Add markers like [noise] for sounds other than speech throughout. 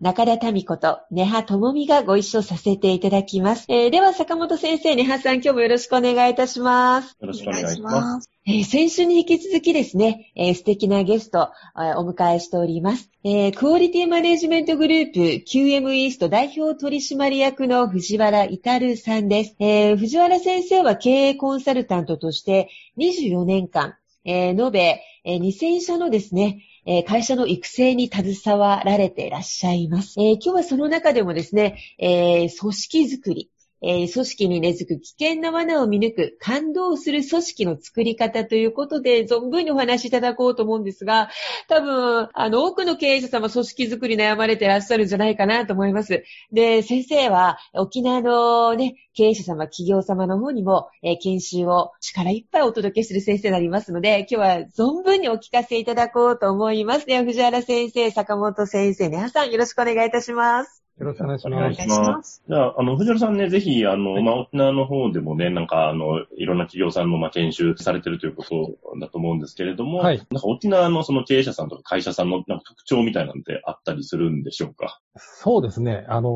中田民子と根葉智美がご一緒させていただきます。えーでは坂本先生、根葉さん今日もよろしくお願いいたします。よろしくお願いします。す。えー先週に引き続きですね、えー素敵なゲスト、えーお迎えしております。えークオリティマネジメントグループ QM イースト代表取締役の藤原至さんです。えー藤原先生は経営コンサルタントとして24年間、えー延べ、えー2000社のですね、えー会社の育成に携わられていらっしゃいます。えー今日はその中でもですね、えー組織づくり、えー組織に根付く危険な罠を見抜く感動する組織の作り方ということで、存分にお話しいただこうと思うんですが、多分、あの、多くの経営者様、組織づくり悩まれてらっしゃるんじゃないかなと思います。で、先生は、沖縄のね、経営者様、企業様の方にも、えー研修を力いっぱいお届けする先生になりますので、今日は存分にお聞かせいただこうと思います。では、藤原先生、坂本先生、ねはさん、よろしくお願いいたします。よろしくお願いします。お願いしまますじゃあ、あの、藤原さんね、ぜひ、あの、まあ、沖縄の方でもね、なんか、あの、いろんな企業さんの、まあ、研修されてるということだと思うんですけれども、はいなんか沖縄のその経営者さんとか会社さんのなんか特徴みたいなんてあったりするんでしょうか？そうですね。あの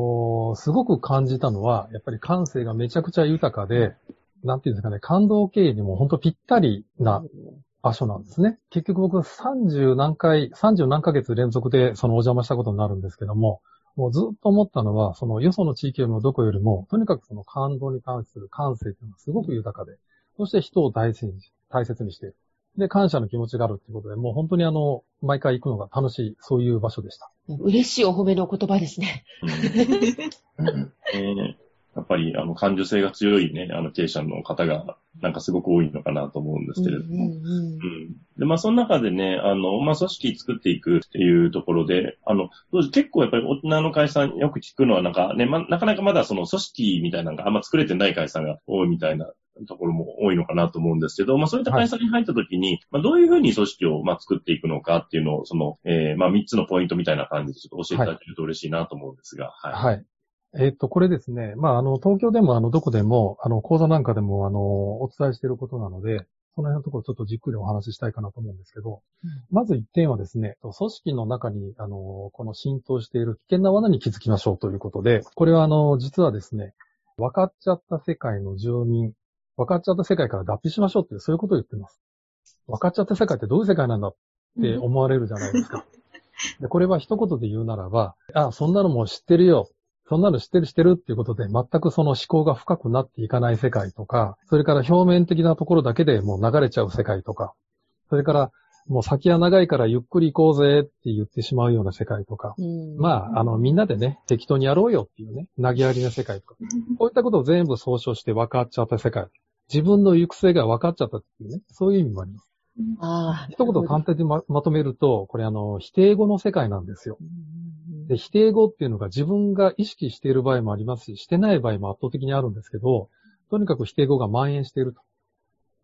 ーすごく感じたのは、やっぱり感性がめちゃくちゃ豊かで、なんていうんですかね、感動経営にも本当ぴったりな場所なんですね。結局僕30何回、30何ヶ月連続でそのお邪魔したことになるんですけども、もうずっと思ったのは、そのよその地域よりもどこよりも、とにかくその感動に関する感性っていうのがすごく豊かで、そして人を大切に大切にしている。で、感謝の気持ちがあるっていうことで、もう本当にあの、毎回行くのが楽しい、そういう場所でした。嬉しいお褒めの言葉ですね。えーやっぱり、あの、感受性が強いね、あの、経営者の方が、なんかすごく多いのかなと思うんですけれども。うんうんうんうん。で、まあ、その中でね、あの、まあ、組織作っていくっていうところで、あの、結構やっぱり沖縄の会社さんよく聞くのは、なんかね、ま、なかなかまだその組織みたいなのがあんま作れてない会社が多いみたいなところも多いのかなと思うんですけど、まあ、そういった会社に入った時に、まあ、どういうふうに組織を、まあ、作っていくのかっていうのを、その、えー、まあ、三つのポイントみたいな感じでちょっと教えていただけると嬉しいなと思うんですが、はい。はい。えっと、これですね。まあ、あの、東京でも、あの、どこでも、あの、講座なんかでも、あの、お伝えしていることなので、その辺のところちょっとじっくりお話ししたいかなと思うんですけど、まず一点はですね、組織の中に、あの、この浸透している危険な罠に気づきましょうということで、これはあの、実はですね、分かっちゃった世界の住民、分かっちゃった世界から脱皮しましょうっていう、そういうことを言ってます。分かっちゃった世界ってどういう世界なんだって思われるじゃないですか。で、これは一言で言うならば、あ、そんなのもう知ってるよ。そんなの知ってる知ってるっていうことで、全くその思考が深くなっていかない世界とか、それから表面的なところだけでもう流れちゃう世界とか、それからもう先は長いからゆっくり行こうぜって言ってしまうような世界とか、うんまあ、あの、みんなでね、適当にやろうよっていうね、投げやりな世界とか、[laughs] こういったことを全部総称して分かっちゃった世界。自分の行く末が分かっちゃったっていうね、そういう意味もあります。一言簡単にままとめると、これあの、否定語の世界なんですよ。で、否定語っていうのが自分が意識している場合もありますし、してない場合も圧倒的にあるんですけど、とにかく否定語が蔓延していると。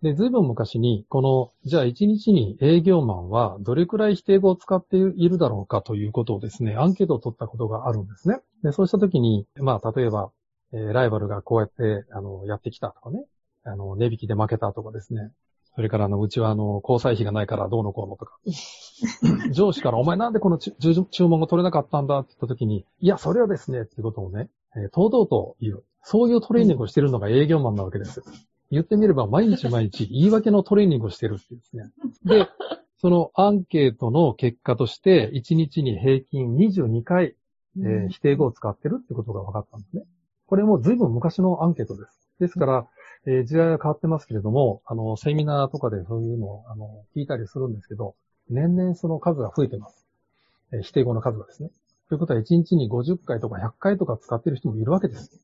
で、ずいぶん昔に、この、じゃあ一日に営業マンはどれくらい否定語を使っているだろうかということをですね、アンケートを取ったことがあるんですね。で、そうしたときに、まあ、例えば、えーライバルがこうやって、あの、やってきたとかね、あの、値引きで負けたとかですね、それから、あの、うちは、あの、交際費がないからどうのこうのとか。[laughs] 上司から、お前なんでこの注注文が取れなかったんだって言った時に、いや、それはですね、ってことをね、えー堂々と言う。そういうトレーニングをしているのが営業マンなわけです。言ってみれば、毎日毎日言い訳のトレーニングをしているっていうですね。で、そのアンケートの結果として、1日に平均22回、えー否定語を使ってるってことが分かったんですね。これも随分昔のアンケートです。ですから、えー時代は変わってますけれども、あの、セミナーとかでそういうのを、あの、聞いたりするんですけど、年々その数が増えてます。えー否定語の数がですね。ということは1日に50回とか100回とか使ってる人もいるわけです。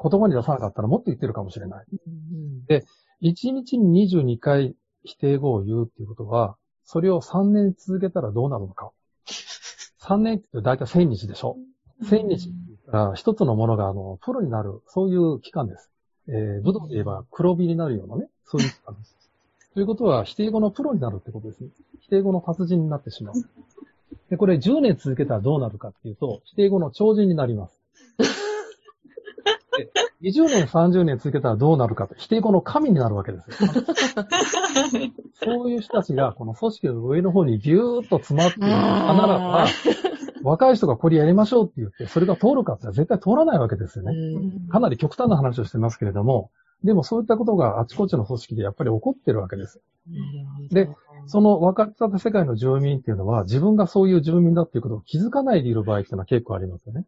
言葉に出さなかったらもっと言ってるかもしれない。1日に22回否定語を言うっていうことは、それを3年続けたらどうなるのか。3年って言うと大体1000日でしょ。1000日って言ったら、一つのものが、あの、プロになる、そういう期間です。えー、武道で言えば黒帯になるようなね、そういう期間です。[laughs] ということは、否定語のプロになるってことですね。否定語の達人になってしまう。で、これ10年続けたらどうなるかっていうと、否定語の超人になります。で20年、30年続けたらどうなるかと、否定語の神になるわけですよ。[laughs] そういう人たちが、この組織の上の方にぎゅーっと詰まっているならば、若い人がこれやりましょうって言って、それが通るかって絶対通らないわけですよね。かなり極端な話をしてますけれども、でもそういったことがあちこちの組織でやっぱり起こってるわけです。で、その分かった世界の住民っていうのは、自分がそういう住民だっていうことを気づかないでいる場合っていうのは結構ありますよね。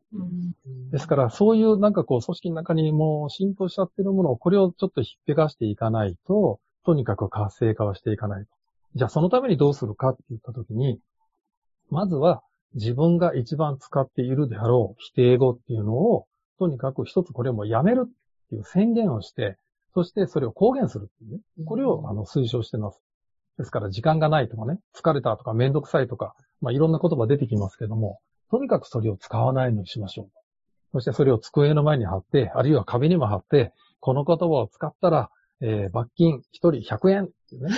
ですから、そういうなんかこう、組織の中にもう浸透しちゃってるものを、これをちょっと引っぺかしていかないと、とにかく活性化はしていかないと。じゃあ、そのためにどうするかって言ったときに、まずは自分が一番使っているであろう否定語っていうのを、とにかく一つこれをもうやめるっていう宣言をして、そしてそれを公言するっていうね。これをあの推奨してます。ですから、時間がないとかね、疲れたとかめんどくさいとか、まあいろんな言葉出てきますけども、とにかくそれを使わないようにしましょう。そしてそれを机の前に貼って、あるいは壁にも貼って、この言葉を使ったら、えー罰金1人100円っていうね。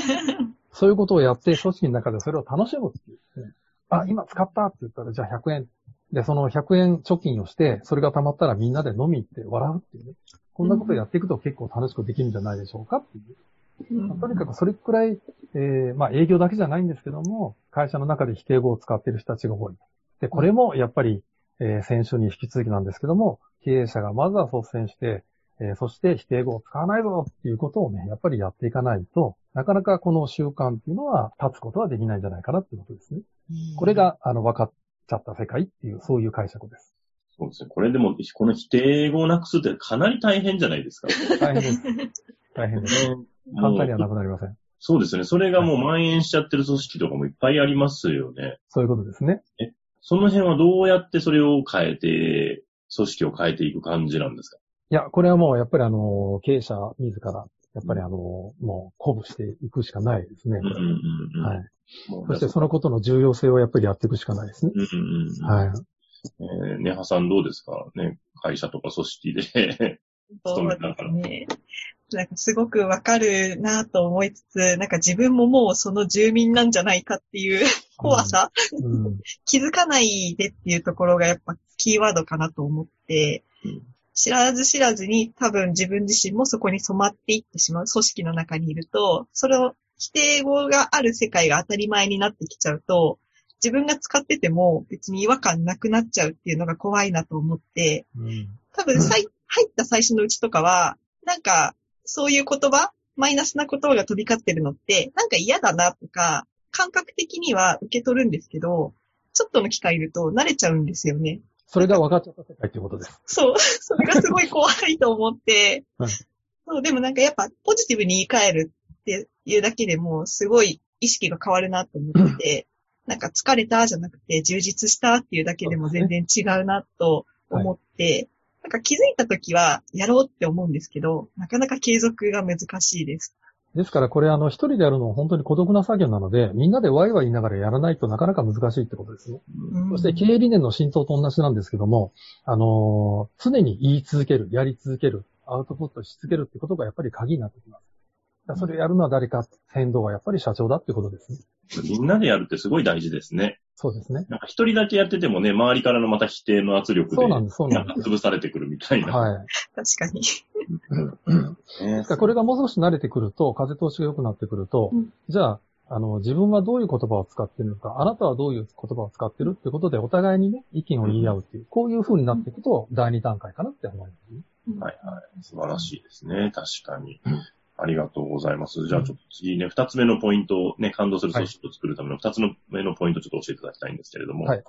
[laughs] そういうことをやって、組織の中でそれを楽しむっていうね。あ、今使ったって言ったら、じゃあ100円。で、その100円貯金をして、それが貯まったらみんなで飲み行って笑うっていうね。こんなことをやっていくと結構楽しくできるんじゃないでしょうかっていう。まあとにかくそれくらい、えーまあ営業だけじゃないんですけども、会社の中で否定語を使っている人たちが多い。で、これもやっぱり、えー先週に引き続きなんですけども、経営者がまずは率先して、えーそして否定語を使わないぞっていうことをね、やっぱりやっていかないと、なかなかこの習慣っていうのは立つことはできないんじゃないかなっていうことですね。これが、あの、分かっちゃった世界っていう、そういう解釈です。そうですね。これでも、この否定語をなくすってかなり大変じゃないですか。大変です。大変です。簡単にはなくなりません。そうですね。それがもう蔓延しちゃってる組織とかもいっぱいありますよね。そういうことですね。その辺はどうやってそれを変えて、組織を変えていく感じなんですか？いや、これはもうやっぱりあの、経営者自ら、やっぱりあの、もう鼓舞していくしかないですね。うんうんうんうん。はい。そしてそのことの重要性をやっぱりやっていくしかないですね。うんうんうん。はい。えー、ネハさんどうですか？ね、会社とか組織で [laughs] そうですね。なんかすごくわかるなと思いつつ、なんか自分ももうその住民なんじゃないかっていう [laughs] 怖さ、うん。[laughs] 気づかないでっていうところがやっぱキーワードかなと思って、うん知らず知らずに多分自分自身もそこに染まっていってしまう組織の中にいると、それを否定語がある世界が当たり前になってきちゃうと、自分が使ってても別に違和感なくなっちゃうっていうのが怖いなと思って、うん。多分さい入った最初のうちとかは、なんか、そういう言葉、マイナスな言葉が飛び交ってるのって、なんか嫌だなとか、感覚的には受け取るんですけど、ちょっとの機会いると慣れちゃうんですよね。それが分かっちゃった世界ということです。そう、それがすごい怖いと思って、はいそう、でもなんかやっぱポジティブに言い換えるっていうだけでも、すごい意識が変わるなと思ってて、なんか疲れたじゃなくて充実したっていうだけでも全然違うなと思って、なんか気づいた時はやろうって思うんですけど、なかなか継続が難しいです。ですからこれあの、一人でやるのは本当に孤独な作業なので、みんなでワイワイ言いながらやらないとなかなか難しいってことですね。うんそして経営理念の浸透と同じなんですけども、あのー常に言い続ける、やり続ける、アウトプットし続けるってことがやっぱり鍵になってきます。それをやるのは誰か、先導はやっぱり社長だっていうことですね。みんなでやるってすごい大事ですね。そうですね。なんか一人だけやっててもね、周りからのまた否定の圧力で、そうなんです、そうななんです。潰されてくるみたいな。はい。確かに。ねですからこれがもう少し慣れてくると、風通しが良くなってくると、うんじゃあ、あの、自分はどういう言葉を使ってるのか、あなたはどういう言葉を使ってるってことで、お互いにね、意見を言い合うっていう、こういう風になっていくと、第二段階かなって思いますね。はいはい。素晴らしいですね。確かに。ありがとうございます。じゃあちょっと次ね、二つ目のポイントをね、感動する組織を作るための二つ目のポイントをちょっと教えていただきたいんですけれども。はい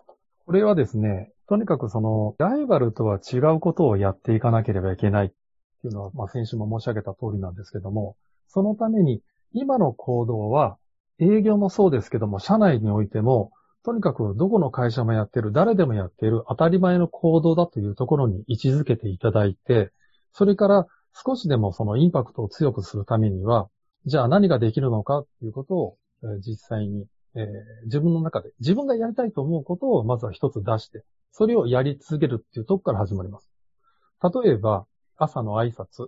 これはですね、とにかくその、ライバルとは違うことをやっていかなければいけないっっていうのは、まあ、先週も申し上げた通りなんですけども、そのために、今の行動は、営業もそうですけども、社内においても、とにかくどこの会社もやってる、誰でもやっている当たり前の行動だというところに位置づけていただいて、それから少しでもそのインパクトを強くするためには、じゃあ何ができるのかっていうことを、えー実際に、えー自分の中で、自分がやりたいと思うことをまずは一つ出して、それをやり続けるっていうとこから始まります。例えば、朝の挨拶。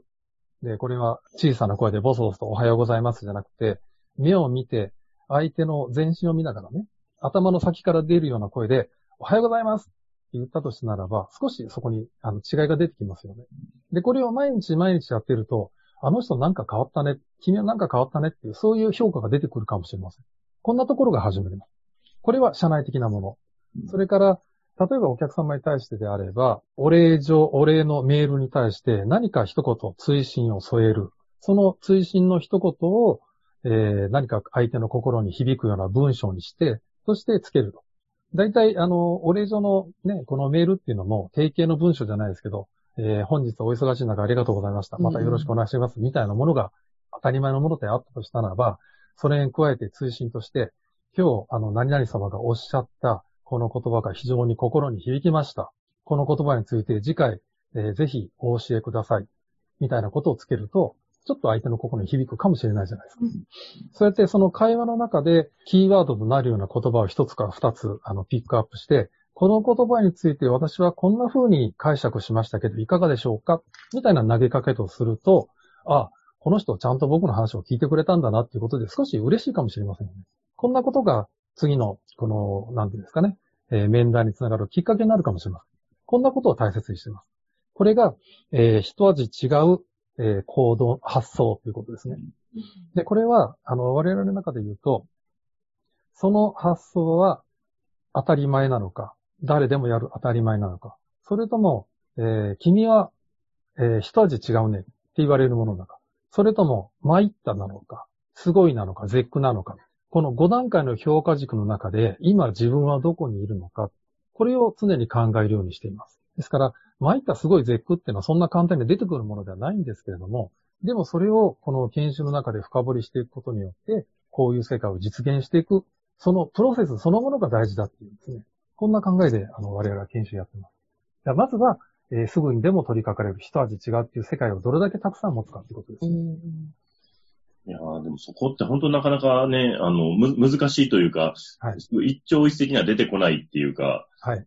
で、これは小さな声でボソボソとおはようございますじゃなくて、目を見て、相手の全身を見ながらね、頭の先から出るような声で、おはようございます言ったとしたならば、少しそこにあの違いが出てきますよね。で、これを毎日毎日やってると、あの人なんか変わったね、君はなんか変わったねっていう、そういう評価が出てくるかもしれません。こんなところが始まります。これは社内的なもの。それから、例えばお客様に対してであれば、お礼状、お礼のメールに対して何か一言追伸を添える。その追伸の一言を、えー何か相手の心に響くような文章にして、そしてつけると。大体、あの、お礼状のね、このメールっていうのも、定型の文章じゃないですけど、えー本日お忙しい中ありがとうございました。またよろしくお願いします。みたいなものが当たり前のものであったとしたならば、それに加えて通信として、今日、あの、何々様がおっしゃった、この言葉が非常に心に響きました。この言葉について次回、えーぜひお教えください。みたいなことをつけると、ちょっと相手の心に響くかもしれないじゃないですか。そうやってその会話の中でキーワードとなるような言葉を一つか二つあのピックアップして、この言葉について私はこんな風に解釈しましたけどいかがでしょうか？みたいな投げかけとすると、あ、この人ちゃんと僕の話を聞いてくれたんだなっていうことで少し嬉しいかもしれませんよね。こんなことが次の、この、なんていうんですかね、えー面談につながるきっかけになるかもしれません。こんなことを大切にしています。これが、えー一味違う、えー行動、発想ということですね。で、これは、あの、我々の中で言うと、その発想は当たり前なのか、誰でもやる当たり前なのか、それとも、えー君は、えー一味違うねって言われるものなのか、それとも、参ったなのか、すごいなのか、絶句なのか、この5段階の評価軸の中で、今自分はどこにいるのか、これを常に考えるようにしています。ですから、参ったすごい絶句っていうのはそんな簡単に出てくるものではないんですけれども、でもそれをこの研修の中で深掘りしていくことによって、こういう世界を実現していく、そのプロセスそのものが大事だっていうんですね。こんな考えで、あの、我々は研修やってます。じゃあまずは、えーすぐにでも取り掛かれる一味違うっていう世界をどれだけたくさん持つかってことですね。いやーでもそこって本当なかなかね、あの、む、難しいというか、はい一朝一夕には出てこないっていうか、はい。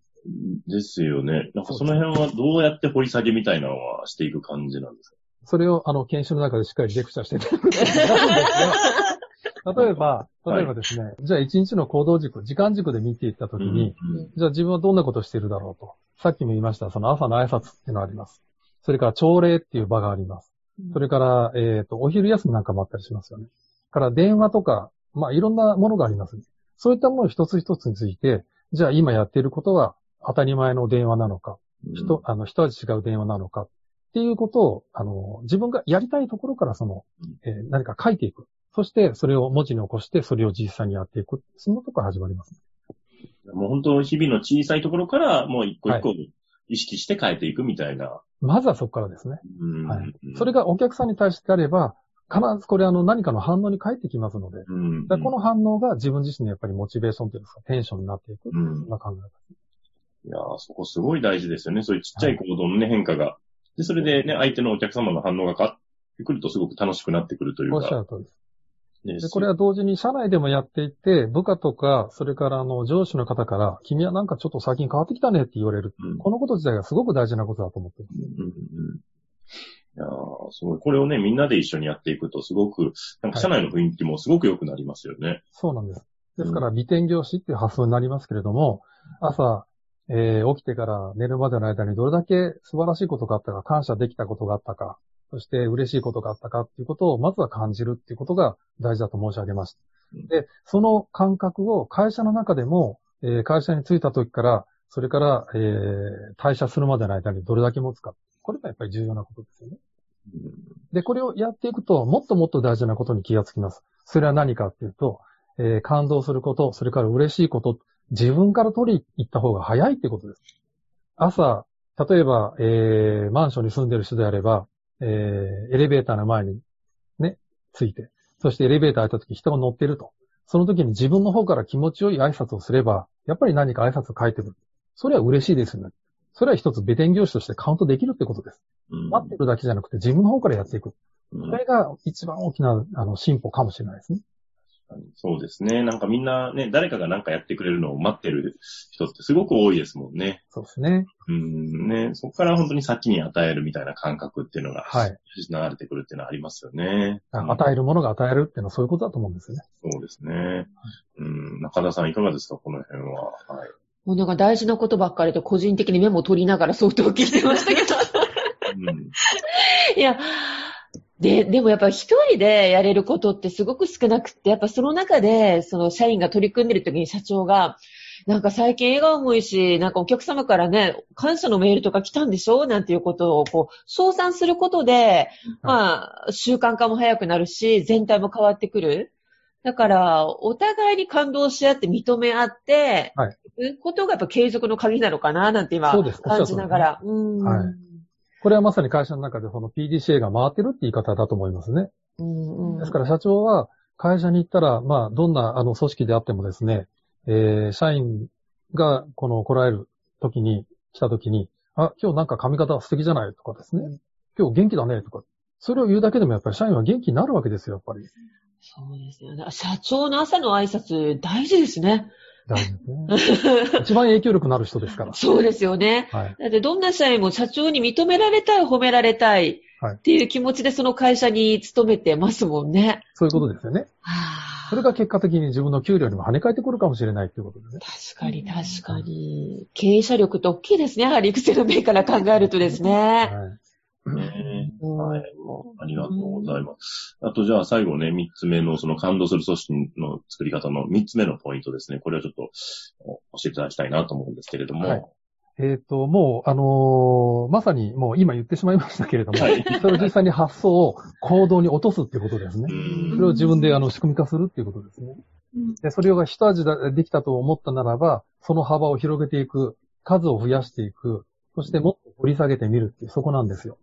ですよね。なんかその辺はどうやって掘り下げみたいなのはしていく感じなんですか？それを、あの、研修の中でしっかりレクチャーしていただくことになるんですが、[laughs] 例えば、例えばですね、じゃあ一日の行動軸、時間軸で見ていったときに、うんじゃあ自分はどんなことをしているだろうと。さっきも言いました、その朝の挨拶っていうのがあります。それから朝礼っていう場があります。それから、えっ、と、お昼休みなんかもあったりしますよね。から電話とか、まあいろんなものがあります。そういったもの一つ一つについて、じゃあ今やっていることは当たり前の電話なのか、人、あの、一味違う電話なのかっていうことを、あの、自分がやりたいところからその、えー何か書いていく。そして、それを文字に起こして、それを実際にやっていく。そのところから始まります。もう本当日々の小さいところからもう一個一個意識して変えていくみたいな。まずはそこからですね。うんはいそれがお客さんに対してであれば、必ずこれあの何かの反応に返ってきますので、この反応が自分自身のやっぱりモチベーションというか、テンションになっていく。うんそんな考え方。いやーそこすごい大事ですよね。そういうちっちゃい行動のね、変化が。で、それでね、相手のお客様の反応が変わってくるとすごく楽しくなってくるというか。おっしゃる通りです。ねで、これは同時に社内でもやっていて、部下とか、それからあの上司の方から、君はなんかちょっと最近変わってきたねって言われる。うんこのこと自体がすごく大事なことだと思っています。うんうんうんいやーすごい。これをね、みんなで一緒にやっていくと、すごく、なんか社内の雰囲気もすごく良くなりますよね。そうなんです。ですから、美点業師っていう発想になりますけれども、朝、えー起きてから寝るまでの間にどれだけ素晴らしいことがあったか、感謝できたことがあったか、そして嬉しいことがあったかっていうことをまずは感じるっていうことが大事だと申し上げましたうん。で、その感覚を会社の中でも、えー会社に着いた時から、それから、えー退社するまでの間にどれだけ持つか。これがやっぱり重要なことですよね。うんで、これをやっていくと、もっともっと大事なことに気がつきます。それは何かっていうと、えー感動すること、それから嬉しいこと、自分から取りに行った方が早いってことです。朝、例えば、えーマンションに住んでる人であれば、えー、エレベーターの前にね、ついて、そしてエレベーター開いた時人が乗ってると。その時に自分の方から気持ちよい挨拶をすれば、やっぱり何か挨拶を書いてる。それは嬉しいですよね。それは一つベテン業種としてカウントできるってことです。うん待ってるだけじゃなくて自分の方からやっていく。うんそれが一番大きなあの進歩かもしれないですね。そうですね。なんかみんなね、誰かがなんかやってくれるのを待ってる人ってすごく多いですもんね。そうですね。うん、ね。そこから本当に先に与えるみたいな感覚っていうのが、はい。流れてくるっていうのはありますよね。うん与えるものが与えるっていうのはそういうことだと思うんですよね。そうですね。うん、中田さんいかがですかこの辺は。はい。もうなんか大事なことばっかりで個人的にメモを取りながら相当聞いてましたけど。うん、いや、で、でもやっぱ一人でやれることってすごく少なくって、やっぱその中で、その社員が取り組んでる時に社長が、なんか最近笑顔もいいし、なんかお客様からね、感謝のメールとか来たんでしょ？なんていうことを、こう、称賛することで、まあ、習慣化も早くなるし、全体も変わってくる。だから、お互いに感動し合って認め合って、はいことがやっぱ継続の鍵なのかななんて今感じながら。うん。はいこれはまさに会社の中でその PDCA が回ってるって言い方だと思いますね。うんうんですから社長は会社に行ったら、まあ、どんなあの組織であってもですね、えー、社員がこの来られる時に、来た時に、あ、今日なんか髪型素敵じゃないとかですね、今日元気だねとか、それを言うだけでもやっぱり社員は元気になるわけですよ、やっぱり。そうですよね。社長の朝の挨拶大事ですね。大事ですね。一番影響力のある人ですから。[laughs] そうですよね。はい。だってどんな社員も社長に認められたい、褒められたいはいっていう気持ちでその会社に勤めてますもんね。そういうことですよね。はあそれが結果的に自分の給料にも跳ね返ってくるかもしれないっていうことですね。確かに確かに。経営者力って大きいですね。やはり育成の面から考えるとですね。はい。ねうんはいありがとうございます。あとじゃあ最後ね、三つ目のその感動する組織の作り方の三つ目のポイントですね。これをちょっとお教えていただきたいなと思うんですけれども。はいえっ、と、もう、あのーまさにもう今言ってしまいましたけれども、はいそれを実際に発想を行動に落とすっていうことですね。うんそれを自分であの仕組み化するっていうことですね。で、それが一味だできたと思ったならば、その幅を広げていく、数を増やしていく、そしてもっと掘り下げてみるっていう、そこなんですよ。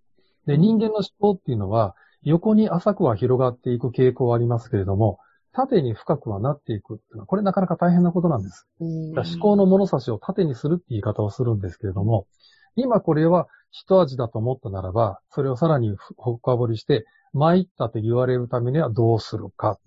で、人間の思考っていうのは、横に浅くは広がっていく傾向はありますけれども、縦に深くはなっていくっていうのは、これなかなか大変なことなんです。うん思考の物差しを縦にするって言い方をするんですけれども、今これは一味だと思ったならば、それをさらに深掘りして、参ったと言われるためにはどうするか。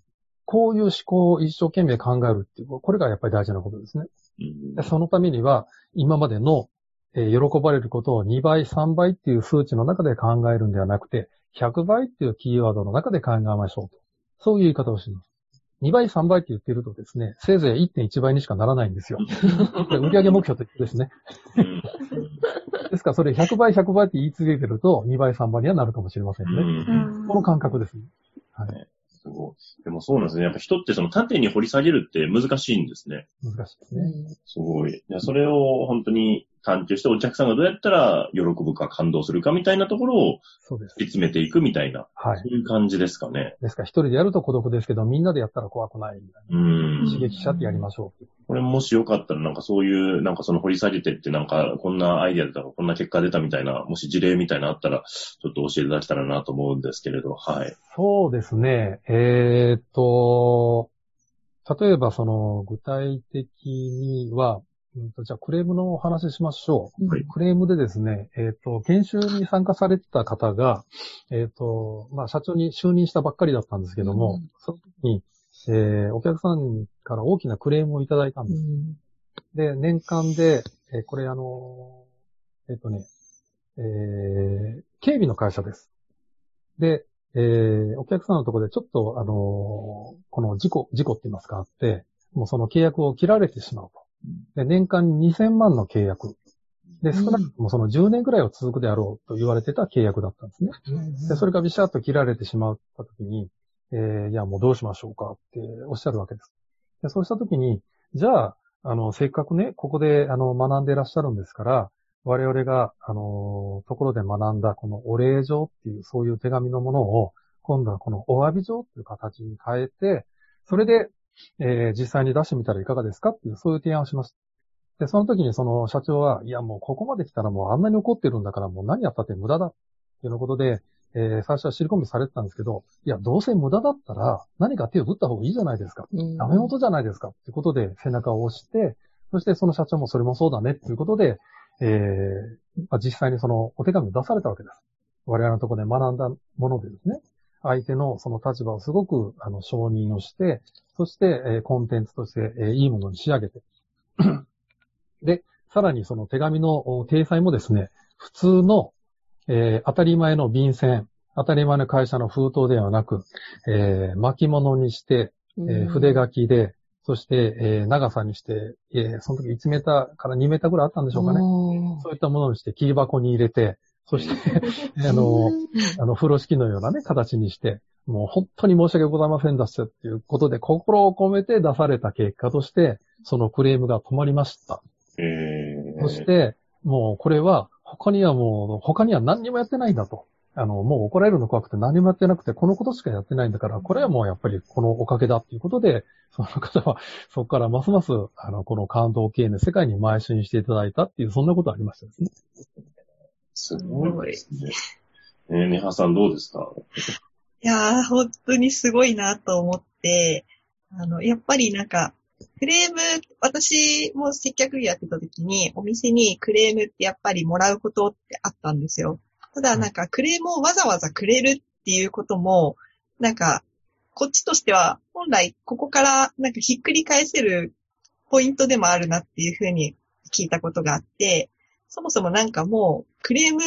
こういう思考を一生懸命考えるっていう、これがやっぱり大事なことですね。うんでそのためには、今までの、えー喜ばれることを2倍、3倍っていう数値の中で考えるんではなくて、100倍っていうキーワードの中で考えましょうと。そういう言い方をします。2倍、3倍って言ってるとですね、せいぜい1.1倍にしかならないんですよ。[laughs] 売上目標と一緒ですね。うんですから、それ100倍、100倍って言い続けてると、2倍、3倍にはなるかもしれませんね。うんこの感覚ですね。すごい。でもそうなんですね。やっぱ人ってその縦に掘り下げるって難しいんですね。難しいですね。うんすごい。いや、それを本当に探求してお客さんがどうやったら喜ぶか感動するかみたいなところをそうです突き。詰めていくみたいな、はいそ。ういう感じですかね。ですから、一人でやると孤独ですけど、みんなでやったら怖くないみたいうんな。。刺激しちゃってやりましょう。これもしよかったらなんかそういう、なんかその掘り下げてってなんかこんなアイデア出たらこんな結果出たみたいな、もし事例みたいなのあったら、ちょっと教えていただけたらなと思うんですけれど、はい。そうですね。えーっと、例えばその具体的には、うんとじゃあクレームのお話ししましょう。はいクレームでですね、えーっと、研修に参加されてた方が、えーっと、まあ社長に就任したばっかりだったんですけども、うんその時に、えーお客さんから大きなクレームをいただいたんです。で、年間で、えーこれあのー、えっ、とね、えー警備の会社です。で、えーお客さんのところでちょっと、あのーこの事故、事故って言いますかあって、もうその契約を切られてしまうと。で、年間2000万の契約。で、少なくともその10年くらいは続くであろうと言われてた契約だったんですね。で、それがビシャッと切られてしまったときに、えー、いや、もうどうしましょうかっておっしゃるわけです。で、そうしたときに、じゃあ、あの、せっかくね、ここで、あの、学んでいらっしゃるんですから、我々が、あの、ところで学んだ、このお礼状っていう、そういう手紙のものを、今度はこのお詫び状っていう形に変えて、それで、えー実際に出してみたらいかがですかっていう、そういう提案をしました。で、その時にその社長は、いやもうここまで来たらもうあんなに怒ってるんだからもう何やったって無駄だ。っていうことで、えー最初は尻込みされてたんですけど、いや、どうせ無駄だったら何か手を打った方がいいじゃないですか。うんダメ元じゃないですか。っていうことで背中を押して、そしてその社長もそれもそうだねっていうことで、えーまあ、実際にそのお手紙を出されたわけです。我々のところで学んだものでですね、相手のその立場をすごくあの承認をして、そして、えーコンテンツとして、えーいいものに仕上げて。[clears throat] で、さらにその手紙のお掲載もですね、普通の、えー当たり前の便箋、当たり前の会社の封筒ではなく、えー巻物にして、えー筆書きで、そして、えー長さにして、えーその時1メーターから2メーターぐらいあったんでしょうかね。ね。そういったものにして、切り箱に入れて、そして、[laughs] あの、あの、風呂敷のようなね、形にして、もう本当に申し訳ございませんでしたっていうことで、心を込めて出された結果として、そのクレームが止まりました。えー、そして、もうこれは、他にはもう、他には何にもやってないんだと。あの、もう怒られるの怖くて何もやってなくて、このことしかやってないんだから、これはもうやっぱりこのおかげだっていうことで、その方は、そこからますます、あの、この感動系の世界に邁進していただいたっていう、そんなことありましたですね。すごいですね。えー、ネハさんどうですか？いやー、本当にすごいなと思って、あの、やっぱりなんか、クレーム、私も接客業やってた時に、お店にクレームってやっぱりもらうことってあったんですよ。ただなんか、クレームをわざわざくれるっていうことも、なんか、こっちとしては、本来ここからなんかひっくり返せるポイントでもあるなっていうふうに聞いたことがあって、そもそもなんかもう、クレーム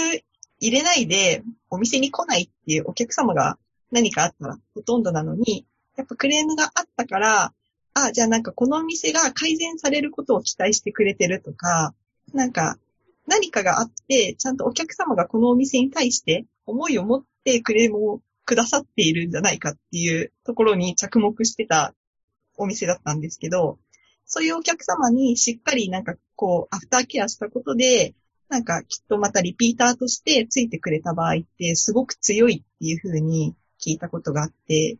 入れないでお店に来ないっていうお客様が何かあったらほとんどなのに、やっぱクレームがあったから、あ、じゃあなんかこのお店が改善されることを期待してくれてるとか、なんか何かがあって、ちゃんとお客様がこのお店に対して思いを持ってクレームをくださっているんじゃないかっていうところに着目してたお店だったんですけど、そういうお客様にしっかりなんかこう、アフターケアしたことで、なんかきっとまたリピーターとしてついてくれた場合ってすごく強いっていう風に聞いたことがあって、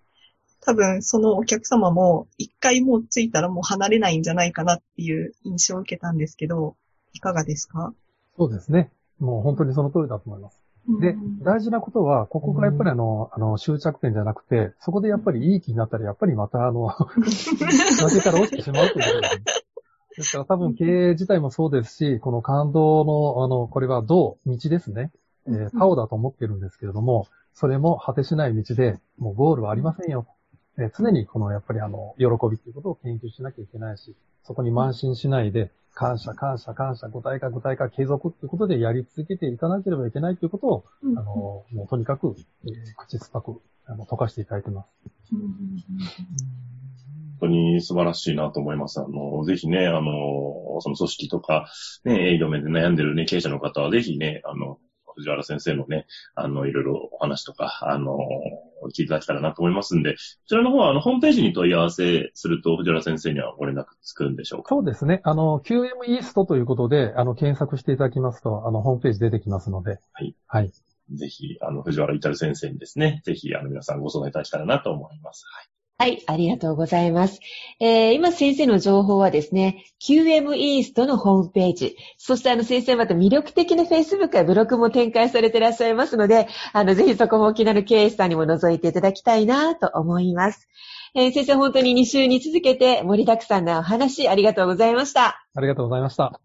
多分そのお客様も一回もうついたらもう離れないんじゃないかなっていう印象を受けたんですけど、いかがですか？そうですね。もう本当にその通りだと思います。でう、ん大事なことは、ここがやっぱりあの、あの、終着点じゃなくて、そこでやっぱりいい気になったら、やっぱりまたあの、[laughs] 崖から落ちてしまうということですね。ですから多分経営自体もそうですし、この感動の、あの、これは道、道ですね。えー、タオだと思ってるんですけれども、それも果てしない道で、もうゴールはありませんよ。えー常にこの、やっぱりあの、喜びっていうことを研究しなきゃいけないし、そこに慢心しないで、感謝、感謝、感謝、具体化、具体化、継続っていうことでやり続けていかなければいけないということを、うんあの、もうとにかく、えー口酸っぱく、あの、溶かしていただいてます。うんうん本当に素晴らしいなと思います。あの、ぜひね、あの、その組織とか、ね、営業面で悩んでるね、経営者の方は、ぜひね、あの、藤原先生のね、あの、いろいろお話とか、あの、聞いていただけたらなと思いますんで、こちらの方は、あの、ホームページに問い合わせすると、藤原先生にはご連絡つくんでしょうか？そうですね。あの、QM イーストということで、あの、検索していただきますと、あの、ホームページ出てきますので。はい。はい。ぜひ、あの、藤原至先生にですね、ぜひ、あの、皆さんご相談いただけたらなと思います。はい。はい、ありがとうございます。えー今先生の情報はですね、QM イーストのホームページ、そしてあの先生また魅力的な Facebook やブログも展開されていらっしゃいますので、あのぜひそこもお気になる経営者さんにも覗いていただきたいなと思います。えー先生本当に2週に続けて盛りだくさんなお話ありがとうございました。ありがとうございました。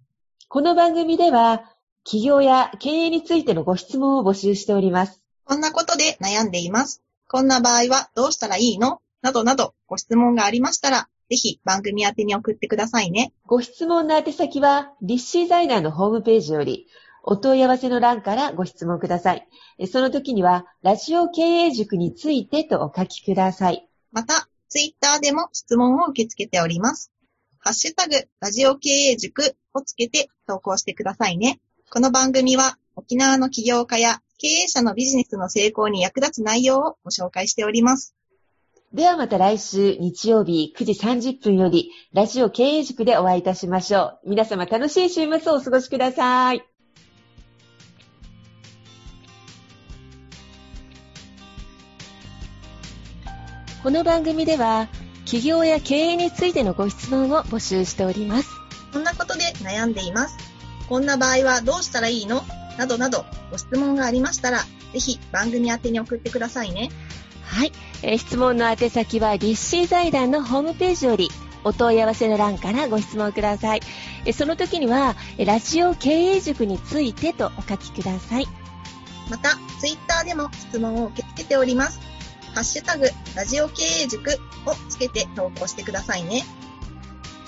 この番組では、企業や経営についてのご質問を募集しております。こんなことで悩んでいます。こんな場合はどうしたらいいの？などなどご質問がありましたら、ぜひ番組宛てに送ってくださいね。ご質問の宛先は、リッシー財団のホームページより、お問い合わせの欄からご質問ください。えその時には、ラジオ経営塾についてとお書きください。また、ツイッターでも質問を受け付けております。ハッシュタグ、ラジオ経営塾をつけて投稿してくださいね。この番組は、沖縄の起業家や経営者のビジネスの成功に役立つ内容をご紹介しております。ではまた来週日曜日9時30分より、ラジオ経営塾でお会いいたしましょう。皆様楽しい週末をお過ごしください。この番組では、企業や経営についてのご質問を募集しております。こんなことで悩んでいます。こんな場合はどうしたらいいの？などなどご質問がありましたら、ぜひ番組宛てに送ってくださいね。はい。えー質問の宛先は、立志財団のホームページより、お問い合わせの欄からご質問ください。えその時には、ラジオ経営塾についてとお書きください。また、ツイッターでも質問を受け付けております。ハッシュタグ、ラジオ経営塾をつけて投稿してくださいね。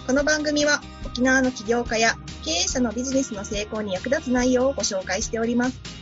この番組は、沖縄の起業家や経営者のビジネスの成功に役立つ内容をご紹介しております。